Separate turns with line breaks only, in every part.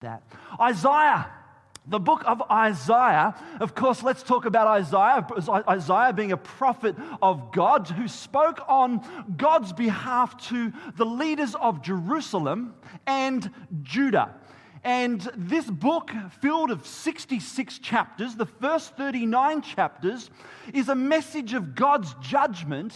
that. Isaiah. The book of Isaiah, of course, let's talk about Isaiah. Isaiah being a prophet of God who spoke on God's behalf to the leaders of Jerusalem and Judah. And this book, filled of 66 chapters, the first 39 chapters, is a message of God's judgment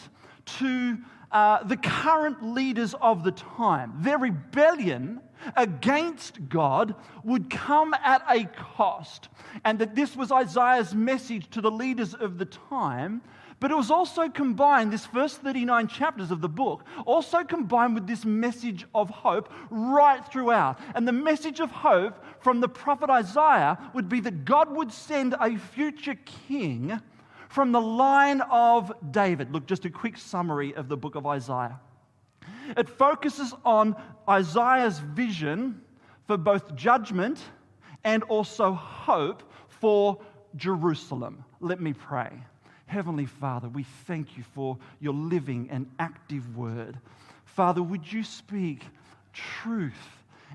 to uh, the current leaders of the time. Their rebellion against God would come at a cost. And that this was Isaiah's message to the leaders of the time but it was also combined, this first 39 chapters of the book, also combined with this message of hope right throughout. And the message of hope from the prophet Isaiah would be that God would send a future king from the line of David. Look, just a quick summary of the book of Isaiah. It focuses on Isaiah's vision for both judgment and also hope for Jerusalem. Let me pray. Heavenly Father, we thank you for your living and active word. Father, would you speak truth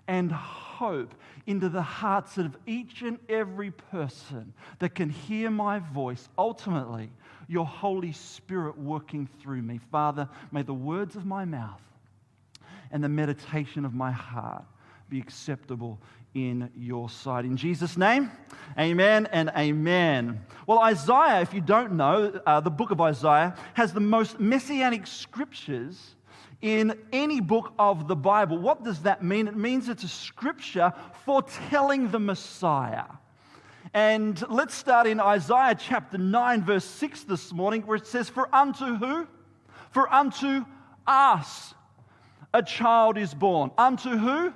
and hope into the hearts of each and every person that can hear my voice? Ultimately, your Holy Spirit working through me. Father, may the words of my mouth and the meditation of my heart be acceptable in your sight. In Jesus' name, amen and amen. Well, Isaiah, if you don't know, uh, the book of Isaiah has the most messianic scriptures in any book of the Bible. What does that mean? It means it's a scripture foretelling the Messiah. And let's start in Isaiah chapter 9, verse 6 this morning, where it says, For unto who? For unto us a child is born. Unto who?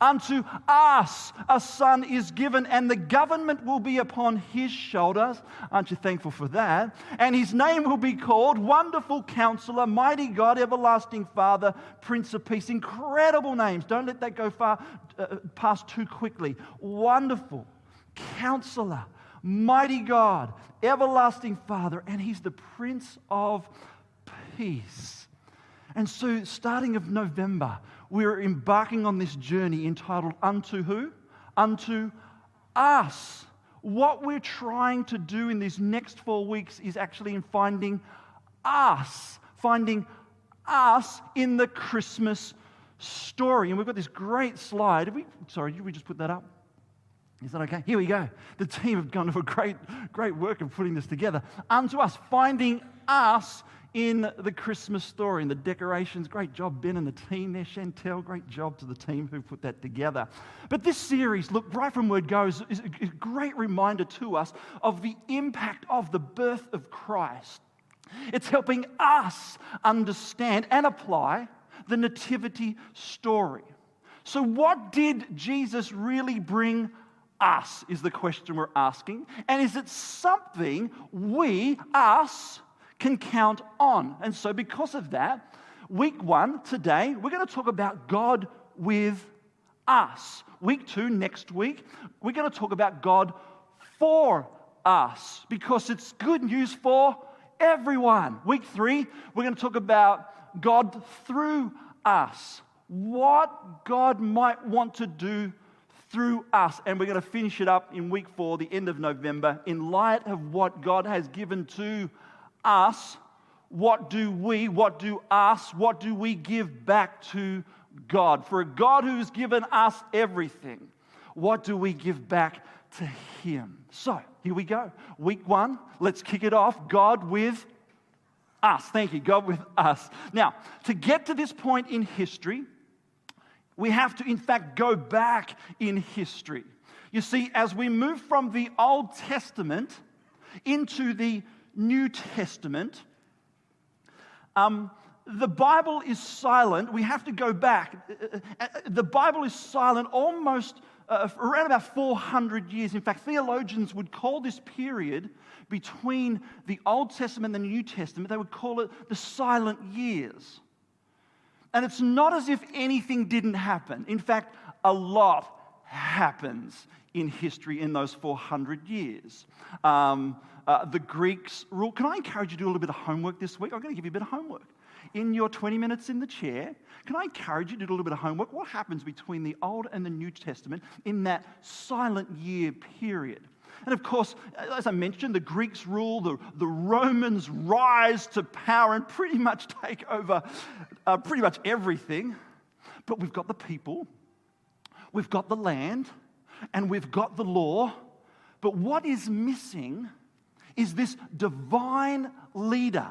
Unto us a son is given, and the government will be upon his shoulders. Aren't you thankful for that? And his name will be called Wonderful Counselor, Mighty God, Everlasting Father, Prince of Peace. Incredible names. Don't let that go far uh, past too quickly. Wonderful Counselor, Mighty God, Everlasting Father, and he's the Prince of Peace. And so, starting of November, we're embarking on this journey entitled Unto Who? Unto Us. What we're trying to do in these next four weeks is actually in finding us, finding us in the Christmas story. And we've got this great slide. Did we, sorry, did we just put that up? Is that okay? Here we go. The team have gone to a great, great work of putting this together. Unto us, finding us in the Christmas story and the decorations. Great job, Ben and the team there. Chantel, great job to the team who put that together. But this series, look, right from it goes, is a great reminder to us of the impact of the birth of Christ. It's helping us understand and apply the nativity story. So, what did Jesus really bring us? Is the question we're asking. And is it something we, us, can count on. And so, because of that, week one today, we're going to talk about God with us. Week two, next week, we're going to talk about God for us because it's good news for everyone. Week three, we're going to talk about God through us. What God might want to do through us. And we're going to finish it up in week four, the end of November, in light of what God has given to us, what do we, what do us, what do we give back to God? For a God who's given us everything, what do we give back to Him? So, here we go. Week one, let's kick it off. God with us. Thank you, God with us. Now, to get to this point in history, we have to, in fact, go back in history. You see, as we move from the Old Testament into the New Testament, um, the Bible is silent. We have to go back. The Bible is silent almost uh, around about 400 years. In fact, theologians would call this period between the Old Testament and the New Testament, they would call it the silent years. And it's not as if anything didn't happen. In fact, a lot happens in history in those 400 years. Um, uh, the Greeks rule. Can I encourage you to do a little bit of homework this week? I'm going to give you a bit of homework. in your 20 minutes in the chair, can I encourage you to do a little bit of homework? What happens between the Old and the New Testament in that silent year period? And of course, as I mentioned, the Greeks rule, the, the Romans rise to power and pretty much take over uh, pretty much everything. But we've got the people, we've got the land, and we've got the law. But what is missing is this divine leader.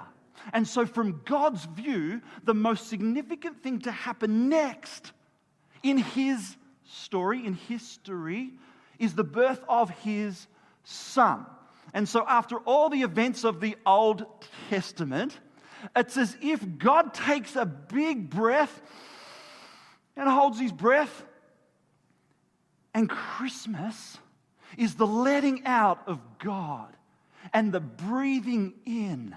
And so, from God's view, the most significant thing to happen next in his story, in history, is the birth of his son. And so, after all the events of the Old Testament, it's as if God takes a big breath and holds his breath. And Christmas is the letting out of God and the breathing in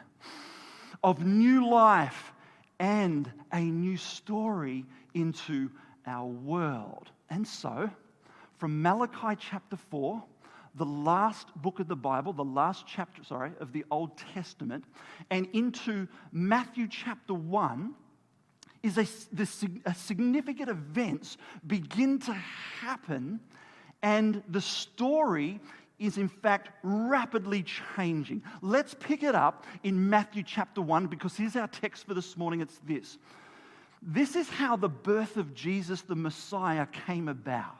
of new life and a new story into our world. And so, from Malachi chapter 4, the last book of the Bible, the last chapter, sorry, of the Old Testament, and into Matthew chapter 1, is a, a significant events begin to happen, and the story is in fact rapidly changing. Let's pick it up in Matthew chapter 1 because here's our text for this morning it's this. This is how the birth of Jesus the Messiah came about.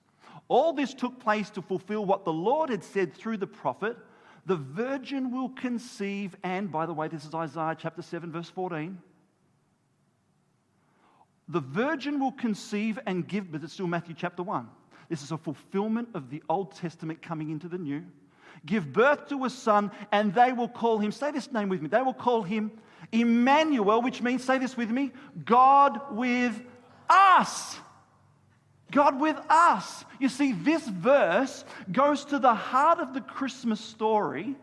All this took place to fulfill what the Lord had said through the prophet the virgin will conceive, and by the way, this is Isaiah chapter 7, verse 14. The virgin will conceive and give, but it's still Matthew chapter 1. This is a fulfillment of the Old Testament coming into the New give birth to a son, and they will call him, say this name with me, they will call him Emmanuel, which means, say this with me, God with us. God with us. You see, this verse goes to the heart of the Christmas story,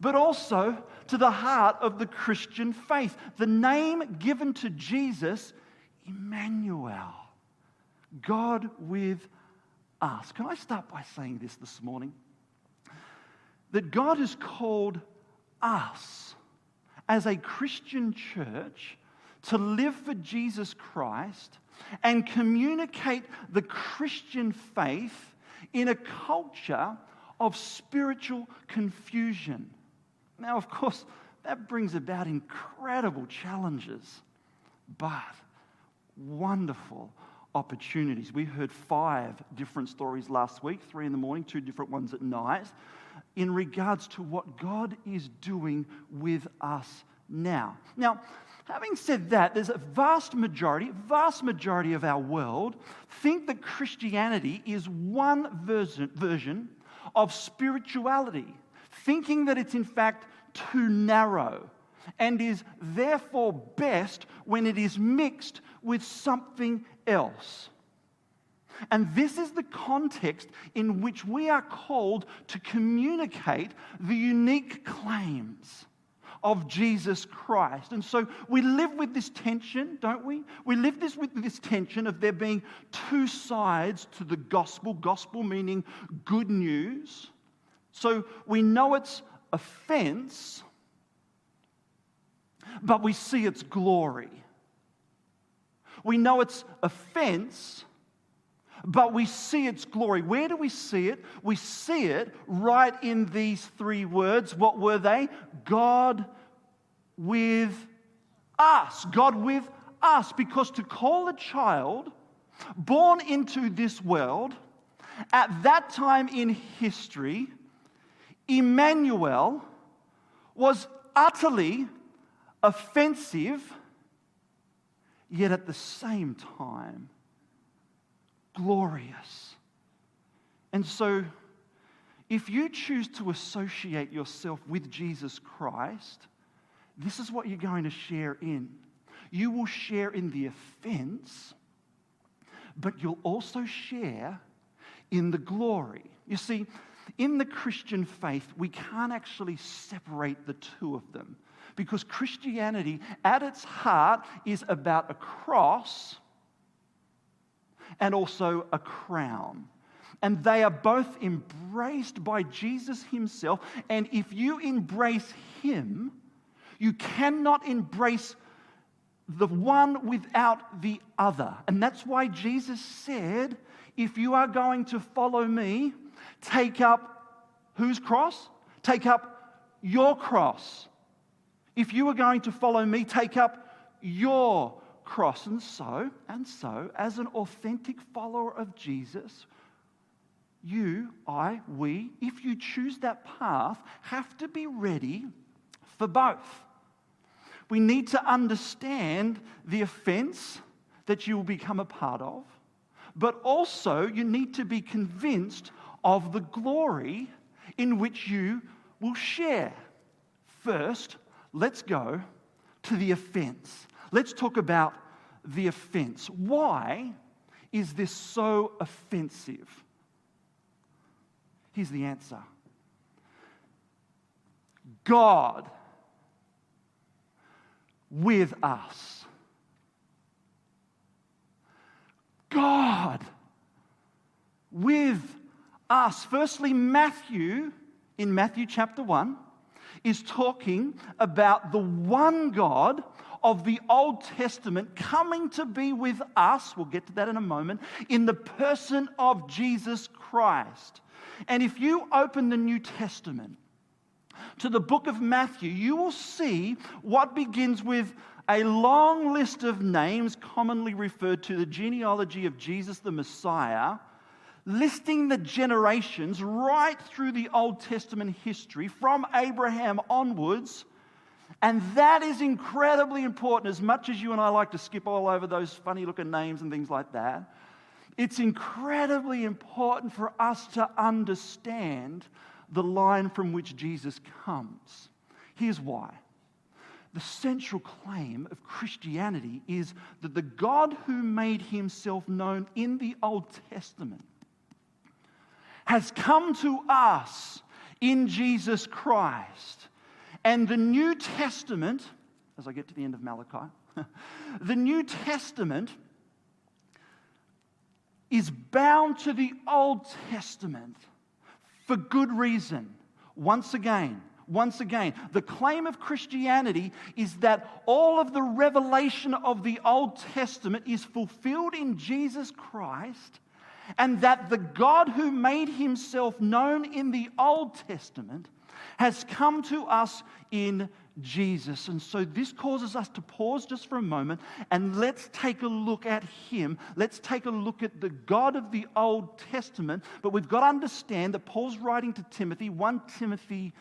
but also to the heart of the Christian faith. The name given to Jesus, Emmanuel, God with us. Can I start by saying this this morning? that God has called us as a Christian church to live for Jesus Christ and communicate the Christian faith in a culture of spiritual confusion. Now, of course, that brings about incredible challenges, but wonderful opportunities. We heard five different stories last week three in the morning, two different ones at night in regards to what God is doing with us now. Now, having said that, there's a vast majority, vast majority of our world think that Christianity is one version, version of spirituality, thinking that it's in fact too narrow and is therefore best when it is mixed with something else. And this is the context in which we are called to communicate the unique claims of Jesus Christ. And so we live with this tension, don't we? We live this with this tension of there being two sides to the gospel, gospel meaning good news. So we know it's offense, but we see its glory. We know it's offense, but we see its glory. Where do we see it? We see it right in these three words. What were they? God with us. God with us. Because to call a child born into this world at that time in history Emmanuel, was utterly offensive, yet at the same time glorious. And so, if you choose to associate yourself with Jesus Christ, this is what you're going to share in. You will share in the offense, but you'll also share in the glory. You see, in the Christian faith, we can't actually separate the two of them because Christianity, at its heart, is about a cross and also a crown. And they are both embraced by Jesus himself. And if you embrace him, you cannot embrace the one without the other. And that's why Jesus said, if you are going to follow me, take up whose cross? Take up your cross. If you are going to follow me, take up your cross. And so, and so, as an authentic follower of Jesus, you, I, we, if you choose that path, have to be ready for both. We need to understand the offense that you will become a part of, but also you need to be convinced of the glory in which you will share. First, let's go to the offense. Let's talk about the offense. Why is this so offensive? Here's the answer God with us. God with us. Firstly, Matthew, in Matthew chapter 1, is talking about the one God of the Old Testament coming to be with us, we'll get to that in a moment, in the person of Jesus Christ. And if you open the New Testament to the book of Matthew, you will see what begins with a long list of names commonly referred to the genealogy of Jesus the Messiah listing the generations right through the Old Testament history from Abraham onwards. And that is incredibly important, as much as you and I like to skip all over those funny looking names and things like that. It's incredibly important for us to understand the line from which Jesus comes. Here's why. The central claim of Christianity is that the God who made himself known in the Old Testament has come to us in Jesus Christ. And the New Testament, as I get to the end of Malachi, the New Testament is bound to the Old Testament for good reason. Once again, once again, the claim of Christianity is that all of the revelation of the Old Testament is fulfilled in Jesus Christ and that the God who made himself known in the Old Testament has come to us in Jesus. And so this causes us to pause just for a moment and let's take a look at him. Let's take a look at the God of the Old Testament. But we've got to understand that Paul's writing to Timothy, 1 Timothy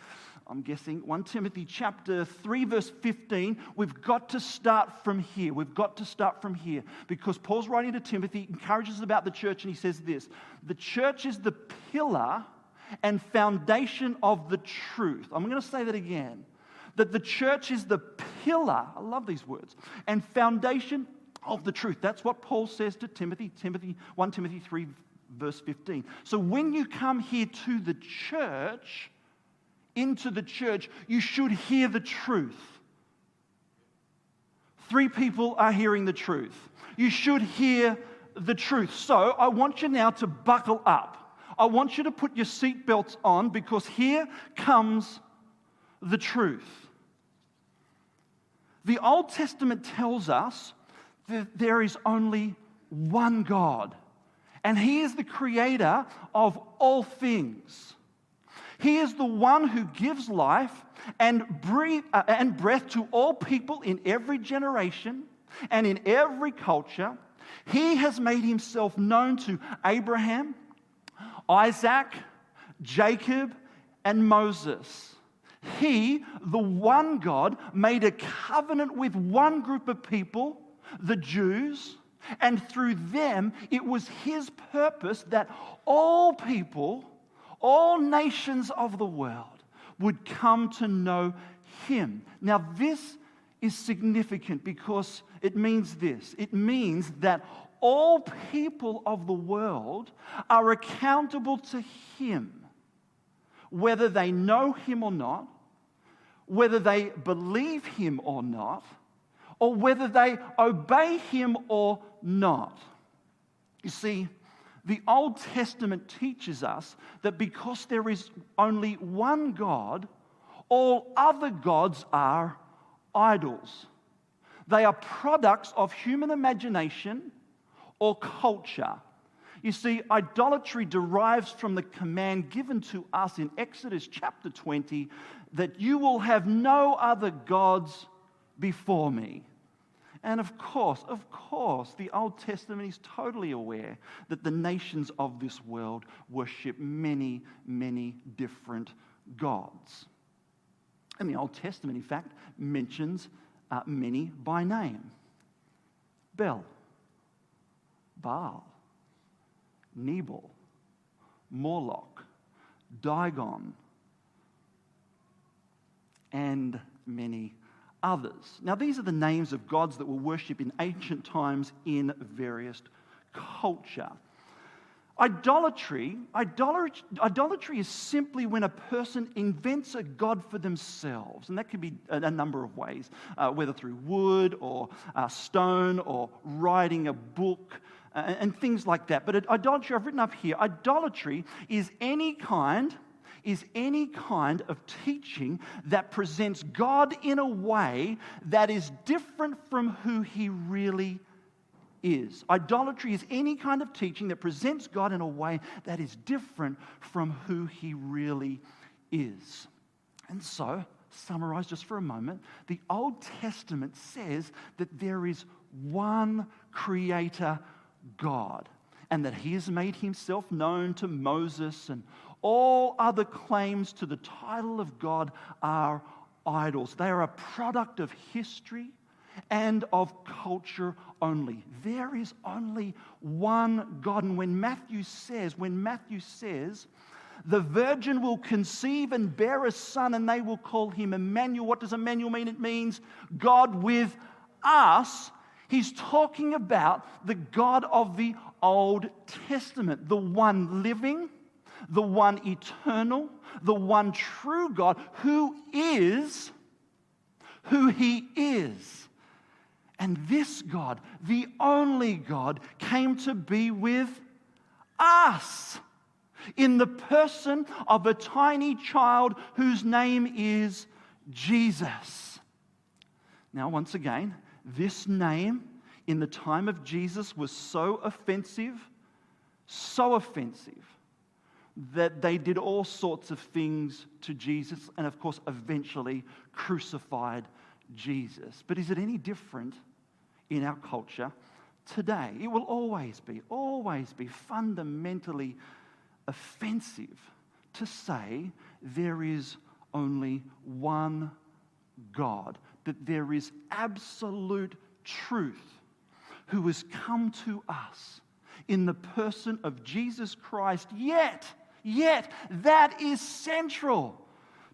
I'm guessing 1 Timothy chapter 3 verse 15, we've got to start from here. We've got to start from here because Paul's writing to Timothy, encourages about the church and he says this, the church is the pillar and foundation of the truth. I'm going to say that again. That the church is the pillar, I love these words, and foundation of the truth. That's what Paul says to Timothy, Timothy 1 Timothy 3 verse 15. So when you come here to the church, into the church, you should hear the truth. Three people are hearing the truth. You should hear the truth. So I want you now to buckle up. I want you to put your seatbelts on because here comes the truth. The Old Testament tells us that there is only one God, and He is the creator of all things. He is the one who gives life and, breathe, uh, and breath to all people in every generation and in every culture. He has made himself known to Abraham, Isaac, Jacob, and Moses. He, the one God, made a covenant with one group of people, the Jews, and through them it was his purpose that all people, all nations of the world, would come to know him. Now, this is significant because it means this it means that all people of the world are accountable to him whether they know him or not, whether they believe him or not, or whether they obey him or not. You see, the Old Testament teaches us that because there is only one God, all other gods are idols. They are products of human imagination or culture. You see, idolatry derives from the command given to us in Exodus chapter 20 that you will have no other gods before me. And of course, of course, the Old Testament is totally aware that the nations of this world worship many, many different gods. And the Old Testament, in fact, mentions uh, many by name Bel, Baal, Nebo, Moloch, Dagon, and many others. Now, these are the names of gods that were worshipped in ancient times in various culture. Idolatry, idolatry, idolatry is simply when a person invents a god for themselves. And that could be a, a number of ways, uh, whether through wood or uh, stone or writing a book uh, and things like that. But idolatry, I've written up here, idolatry is any kind is any kind of teaching that presents God in a way that is different from who he really is. Idolatry is any kind of teaching that presents God in a way that is different from who he really is. And so, summarize just for a moment, the Old Testament says that there is one creator God and that he has made himself known to Moses and all other claims to the title of God are idols. They are a product of history and of culture only. There is only one God. And when Matthew says, when Matthew says, the virgin will conceive and bear a son, and they will call him Emmanuel. What does Emmanuel mean? It means God with us. He's talking about the God of the Old Testament, the one living, the one eternal, the one true God who is who he is. And this God, the only God, came to be with us in the person of a tiny child whose name is Jesus. Now, once again, this name in the time of Jesus was so offensive, so offensive that they did all sorts of things to Jesus and, of course, eventually crucified Jesus. But is it any different in our culture today? It will always be, always be fundamentally offensive to say there is only one God, that there is absolute truth who has come to us in the person of Jesus Christ. Yet, yet, that is central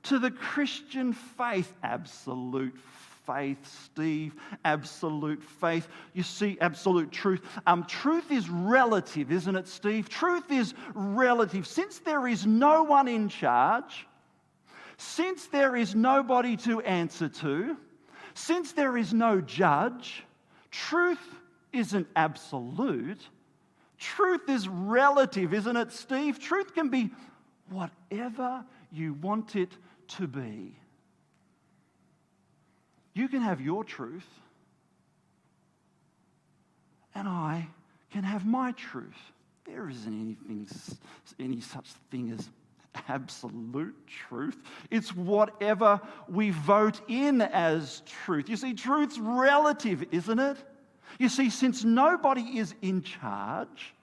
to the Christian faith. Absolute faith, Steve. Absolute faith. You see, absolute truth. Um, truth is relative, isn't it, Steve? Truth is relative. Since there is no one in charge, since there is nobody to answer to, since there is no judge, truth isn't absolute. Truth is relative, isn't it, Steve? Truth can be whatever you want it to be. You can have your truth, and I can have my truth. There isn't anything, any such thing as absolute truth. It's whatever we vote in as truth. You see, truth's relative, isn't it? You see, since nobody is in charge,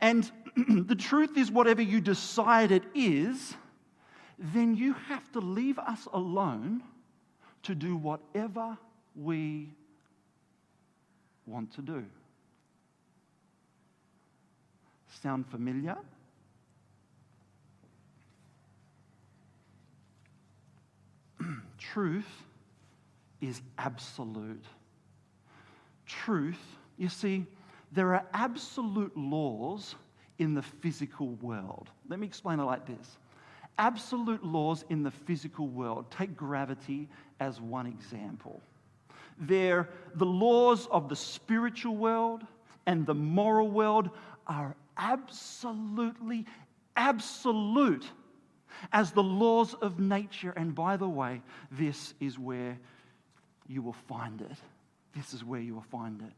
and the truth is whatever you decide it is, then you have to leave us alone to do whatever we want to do. Sound familiar? Truth is absolute. Truth, you see, there are absolute laws in the physical world. Let me explain it like this absolute laws in the physical world. Take gravity as one example. They're the laws of the spiritual world and the moral world are absolutely absolute as the laws of nature. And by the way, this is where you will find it. This is where you will find it.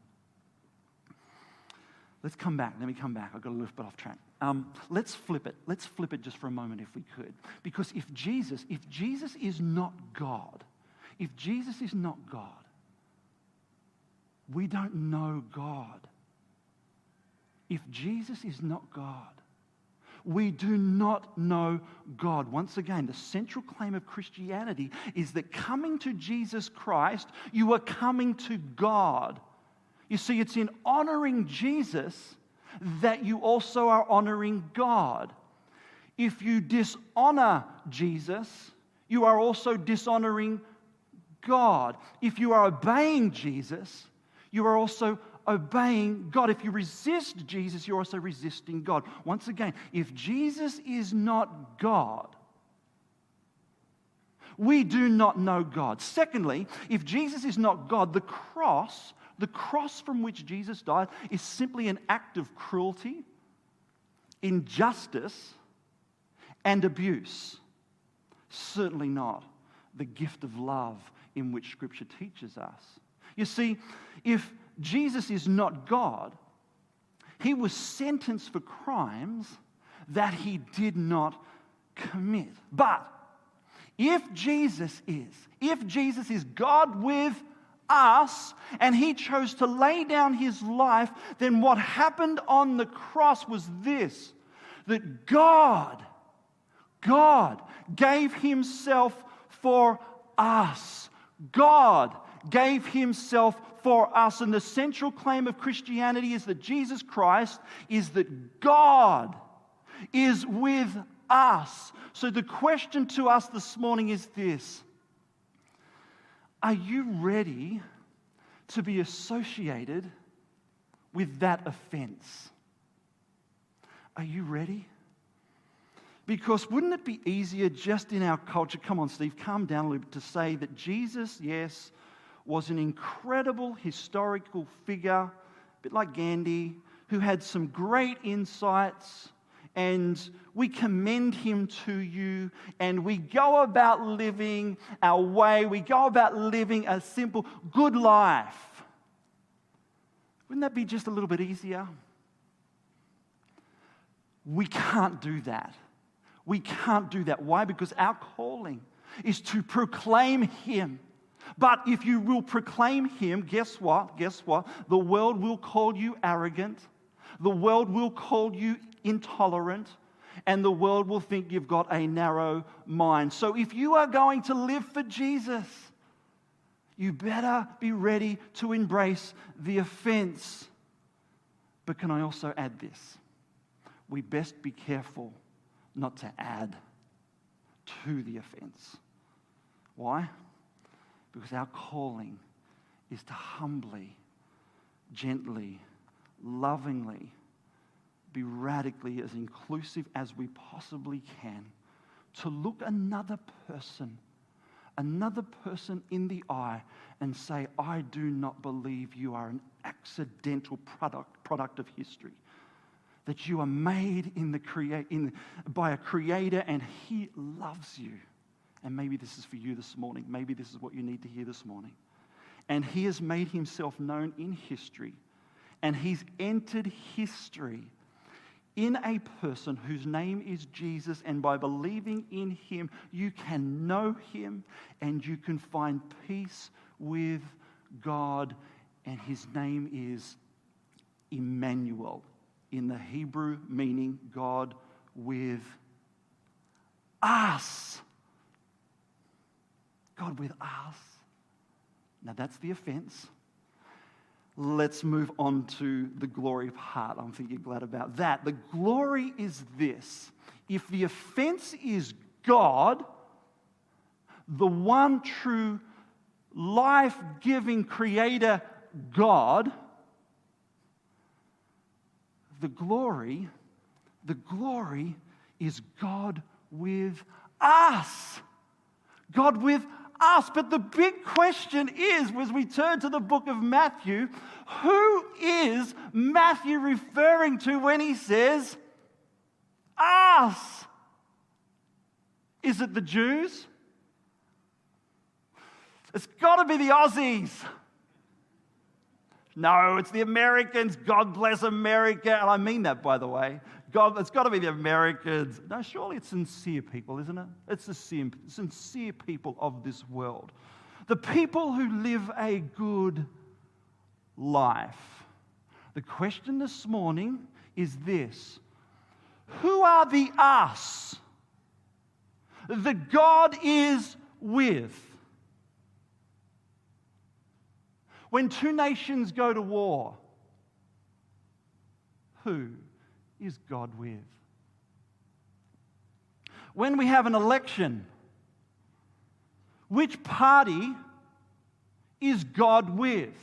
Let's come back. Let me come back. I've got a little bit off track. Um, let's flip it. Let's flip it just for a moment if we could. Because if Jesus, if Jesus is not God, if Jesus is not God, we don't know God. If Jesus is not God, we do not know God. Once again, the central claim of Christianity is that coming to Jesus Christ, you are coming to God. You see, it's in honoring Jesus that you also are honoring God. If you dishonor Jesus, you are also dishonoring God. If you are obeying Jesus, you are also obeying God. If you resist Jesus, you're also resisting God. Once again, if Jesus is not God, we do not know God. Secondly, if Jesus is not God, the cross the cross from which Jesus died is simply an act of cruelty, injustice, and abuse. Certainly not the gift of love in which Scripture teaches us. You see, if Jesus is not God, he was sentenced for crimes that he did not commit. But if Jesus is, if Jesus is God with us and he chose to lay down his life, then what happened on the cross was this that God, God gave himself for us. God gave himself for us. And the central claim of Christianity is that Jesus Christ is that God is with us. So the question to us this morning is this are you ready to be associated with that offense? Are you ready? Because wouldn't it be easier just in our culture? Come on, Steve, calm down a little bit to say that Jesus, yes, was an incredible historical figure, a bit like Gandhi, who had some great insights and we commend him to you, and we go about living our way. We go about living a simple, good life. Wouldn't that be just a little bit easier? We can't do that. We can't do that. Why? Because our calling is to proclaim him. But if you will proclaim him, guess what? Guess what? The world will call you arrogant. The world will call you intolerant, and the world will think you've got a narrow mind. So if you are going to live for Jesus, you better be ready to embrace the offense. But can I also add this? We best be careful not to add to the offense. Why? Because our calling is to humbly, gently, lovingly be radically as inclusive as we possibly can, to look another person, another person in the eye and say, I do not believe you are an accidental product, product of history. That you are made in the crea- in, by a creator and he loves you. And maybe this is for you this morning. Maybe this is what you need to hear this morning. And he has made himself known in history. And he's entered history in a person whose name is Jesus, and by believing in him, you can know him and you can find peace with God, and his name is Emmanuel. in the Hebrew meaning God with us. God with us. Now that's the offense. Let's move on to the glory part. I'm thinking glad about that. The glory is this if the offense is God, the one true life giving creator God, the glory, the glory is God with us. God with us. But the big question is, as we turn to the book of Matthew, who is Matthew referring to when he says, us? Is it the Jews? It's got to be the Aussies. No, it's the Americans. God bless America. And I mean that, by the way. God, it's got to be the Americans. No, surely it's sincere people, isn't it? It's the sincere, people of this world. The people who live a good life. The question this morning is this Who are the us that God is with? When two nations go to war, who is God with? When we have an election, which party is God with?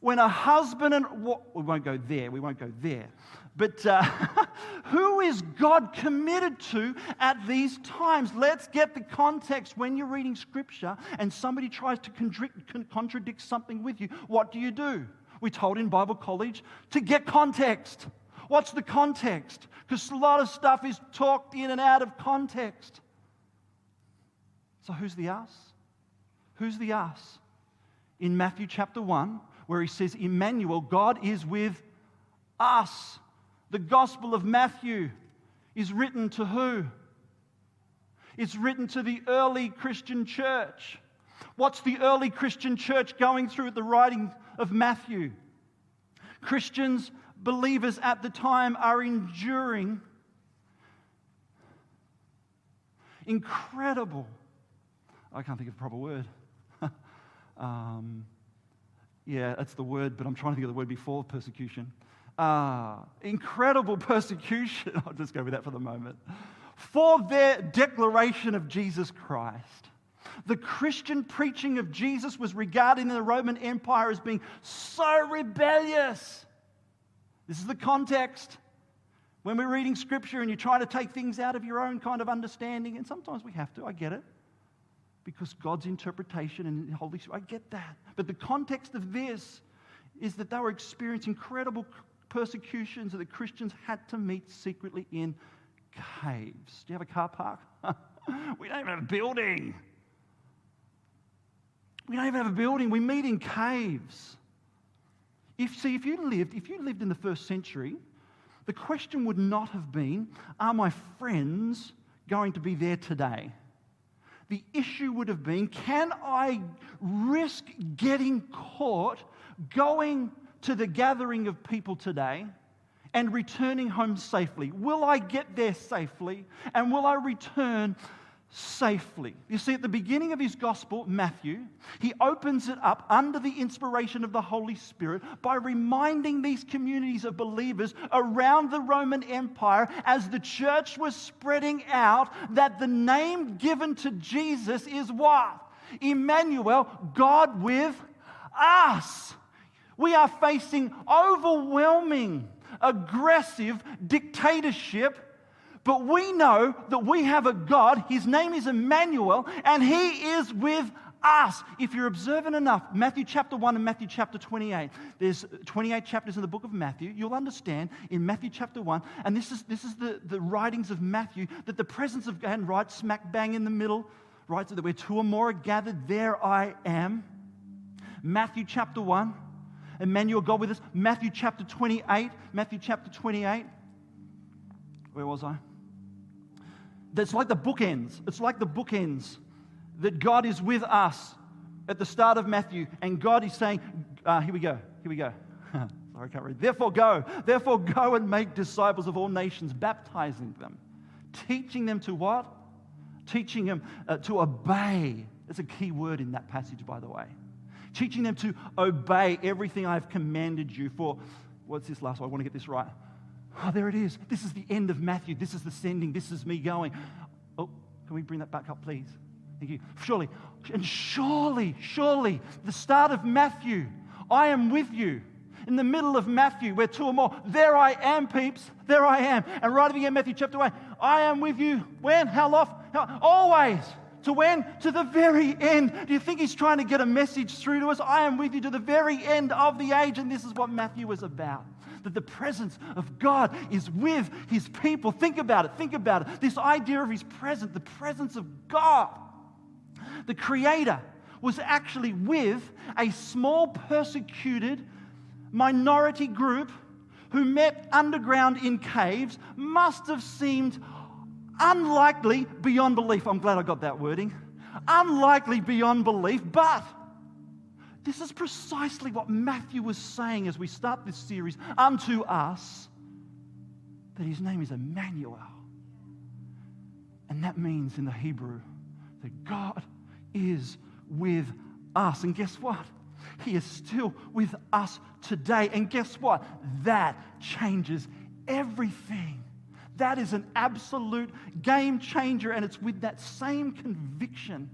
When a husband and we won't go there, we won't go there. But uh, who is God committed to at these times? Let's get the context when you're reading scripture and somebody tries to contradict something with you. What do you do? We're told in Bible college to get context. What's the context? Because a lot of stuff is talked in and out of context. So, who's the us? Who's the us? In Matthew chapter 1, where he says, Emmanuel, God is with us. The Gospel of Matthew is written to who? It's written to the early Christian church. What's the early Christian church going through at the writing of Matthew? Christians, believers at the time, are enduring incredible, I can't think of the proper word. um, yeah, that's the word, but I'm trying to think of the word before persecution. Uh, incredible persecution. I'll just go with that for the moment. For their declaration of Jesus Christ. The Christian preaching of Jesus was regarded in the Roman Empire as being so rebellious. This is the context. When we're reading scripture and you're trying to take things out of your own kind of understanding, and sometimes we have to, I get it, because God's interpretation and Holy Spirit, I get that. But the context of this is that they were experiencing incredible persecutions that the Christians had to meet secretly in caves. Do you have a car park? we don't even have a building. We don't even have a building. We meet in caves. If, see, if you lived, if you lived in the first century, the question would not have been, are my friends going to be there today? The issue would have been, can I risk getting caught going to the gathering of people today and returning home safely? Will I get there safely? And will I return safely. You see, at the beginning of his gospel, Matthew, he opens it up under the inspiration of the Holy Spirit by reminding these communities of believers around the Roman Empire as the church was spreading out that the name given to Jesus is what? Emmanuel, God with us. We are facing overwhelming, aggressive dictatorship but we know that we have a God, his name is Emmanuel, and he is with us. If you're observant enough, Matthew chapter 1 and Matthew chapter 28, there's 28 chapters in the book of Matthew. You'll understand in Matthew chapter 1, and this is, this is the, the writings of Matthew, that the presence of God, right smack bang in the middle, right, so that where two or more are gathered, there I am. Matthew chapter 1, Emmanuel, God with us. Matthew chapter 28, Matthew chapter 28. Where was I? It's like the bookends. It's like the bookends that God is with us at the start of Matthew, and God is saying, uh, Here we go, here we go. Sorry, I can't read. Therefore, go. Therefore, go and make disciples of all nations, baptizing them, teaching them to what? Teaching them uh, to obey. That's a key word in that passage, by the way. Teaching them to obey everything I've commanded you for. What's this last one? I want to get this right. Oh, there it is. This is the end of Matthew. This is the sending. This is me going. Oh, can we bring that back up, please? Thank you. Surely, and surely, surely, the start of Matthew, I am with you. In the middle of Matthew, where two or more, there I am, peeps, there I am. And right at the end, Matthew chapter 1, I am with you. When? How long? How, always. To when? To the very end. Do you think he's trying to get a message through to us? I am with you to the very end of the age. And this is what Matthew was about that the presence of God is with his people. Think about it. Think about it. This idea of his presence, the presence of God, the Creator, was actually with a small persecuted minority group who met underground in caves, must have seemed unlikely beyond belief. I'm glad I got that wording. Unlikely beyond belief, but this is precisely what Matthew was saying as we start this series unto us that his name is Emmanuel. And that means in the Hebrew that God is with us. And guess what? He is still with us today. And guess what? That changes everything. That is an absolute game changer. And it's with that same conviction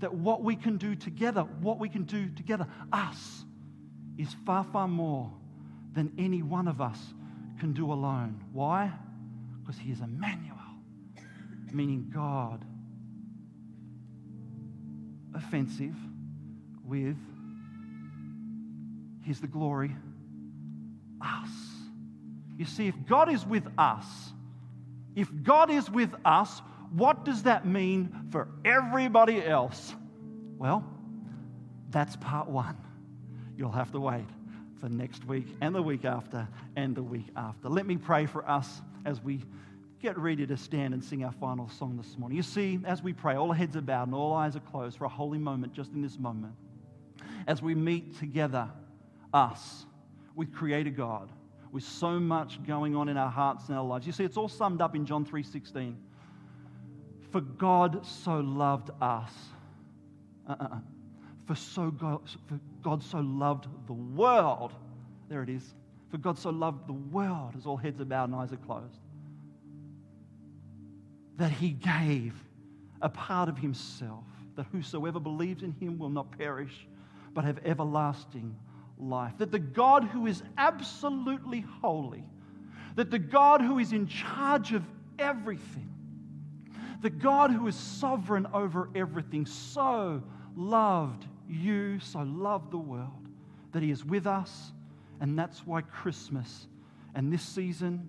that what we can do together, what we can do together, us, is far, far more than any one of us can do alone. Why? Because He is Emmanuel, meaning God. Offensive with, here's the glory, us. You see, if God is with us, if God is with us, what does that mean for everybody else? Well, that's part one. You'll have to wait for next week and the week after and the week after. Let me pray for us as we get ready to stand and sing our final song this morning. You see, as we pray, all heads are bowed and all eyes are closed for a holy moment just in this moment. As we meet together, us, with Creator God, with so much going on in our hearts and our lives. You see, it's all summed up in John 3:16. For God so loved us. Uh-uh. For, so God, for God so loved the world. There it is. For God so loved the world, as all heads are bowed and eyes are closed, that he gave a part of himself, that whosoever believes in him will not perish, but have everlasting life. That the God who is absolutely holy, that the God who is in charge of everything, the God who is sovereign over everything, so loved you, so loved the world, that He is with us. And that's why Christmas and this season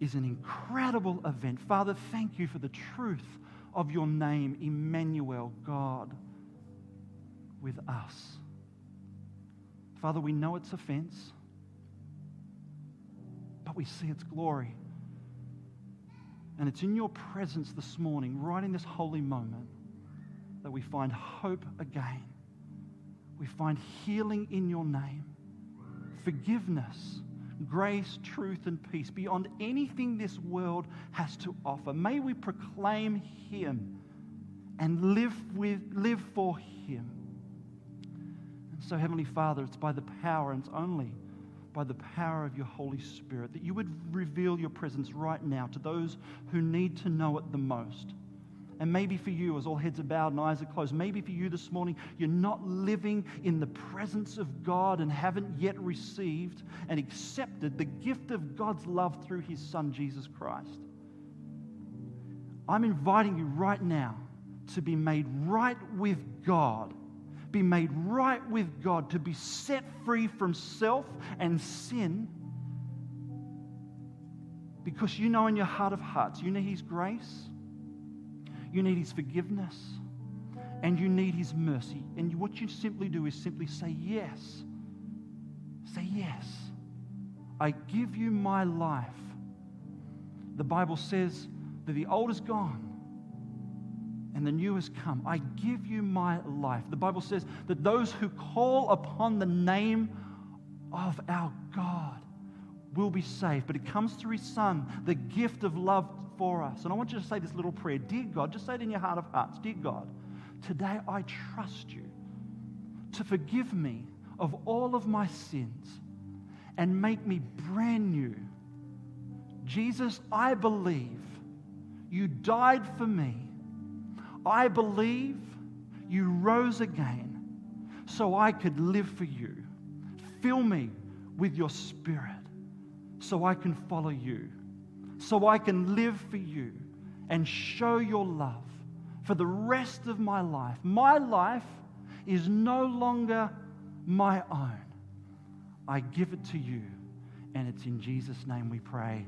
is an incredible event. Father, thank you for the truth of your name, Emmanuel, God with us. Father, we know it's offense, but we see its glory. And it's in your presence this morning, right in this holy moment, that we find hope again. We find healing in your name, forgiveness, grace, truth, and peace beyond anything this world has to offer. May we proclaim Him and live, with, live for Him. So, Heavenly Father, it's by the power, and it's only by the power of your Holy Spirit, that you would reveal your presence right now to those who need to know it the most. And maybe for you, as all heads are bowed and eyes are closed, maybe for you this morning, you're not living in the presence of God and haven't yet received and accepted the gift of God's love through his Son, Jesus Christ. I'm inviting you right now to be made right with God be made right with God, to be set free from self and sin, because you know in your heart of hearts, you need His grace, you need His forgiveness, and you need His mercy. And what you simply do is simply say, Yes. Say, Yes. I give you my life. The Bible says that the old is gone and the new has come. I give you my life. The Bible says that those who call upon the name of our God will be saved. But it comes through his Son, the gift of love for us. And I want you to say this little prayer Dear God, just say it in your heart of hearts Dear God, today I trust you to forgive me of all of my sins and make me brand new. Jesus, I believe you died for me. I believe you rose again so I could live for you. Fill me with your spirit so I can follow you, so I can live for you and show your love for the rest of my life. My life is no longer my own. I give it to you. And it's in Jesus' name we pray.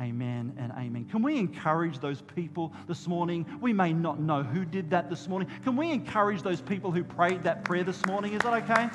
Amen and amen. Can we encourage those people this morning? We may not know who did that this morning. Can we encourage those people who prayed that prayer this morning? Is that okay?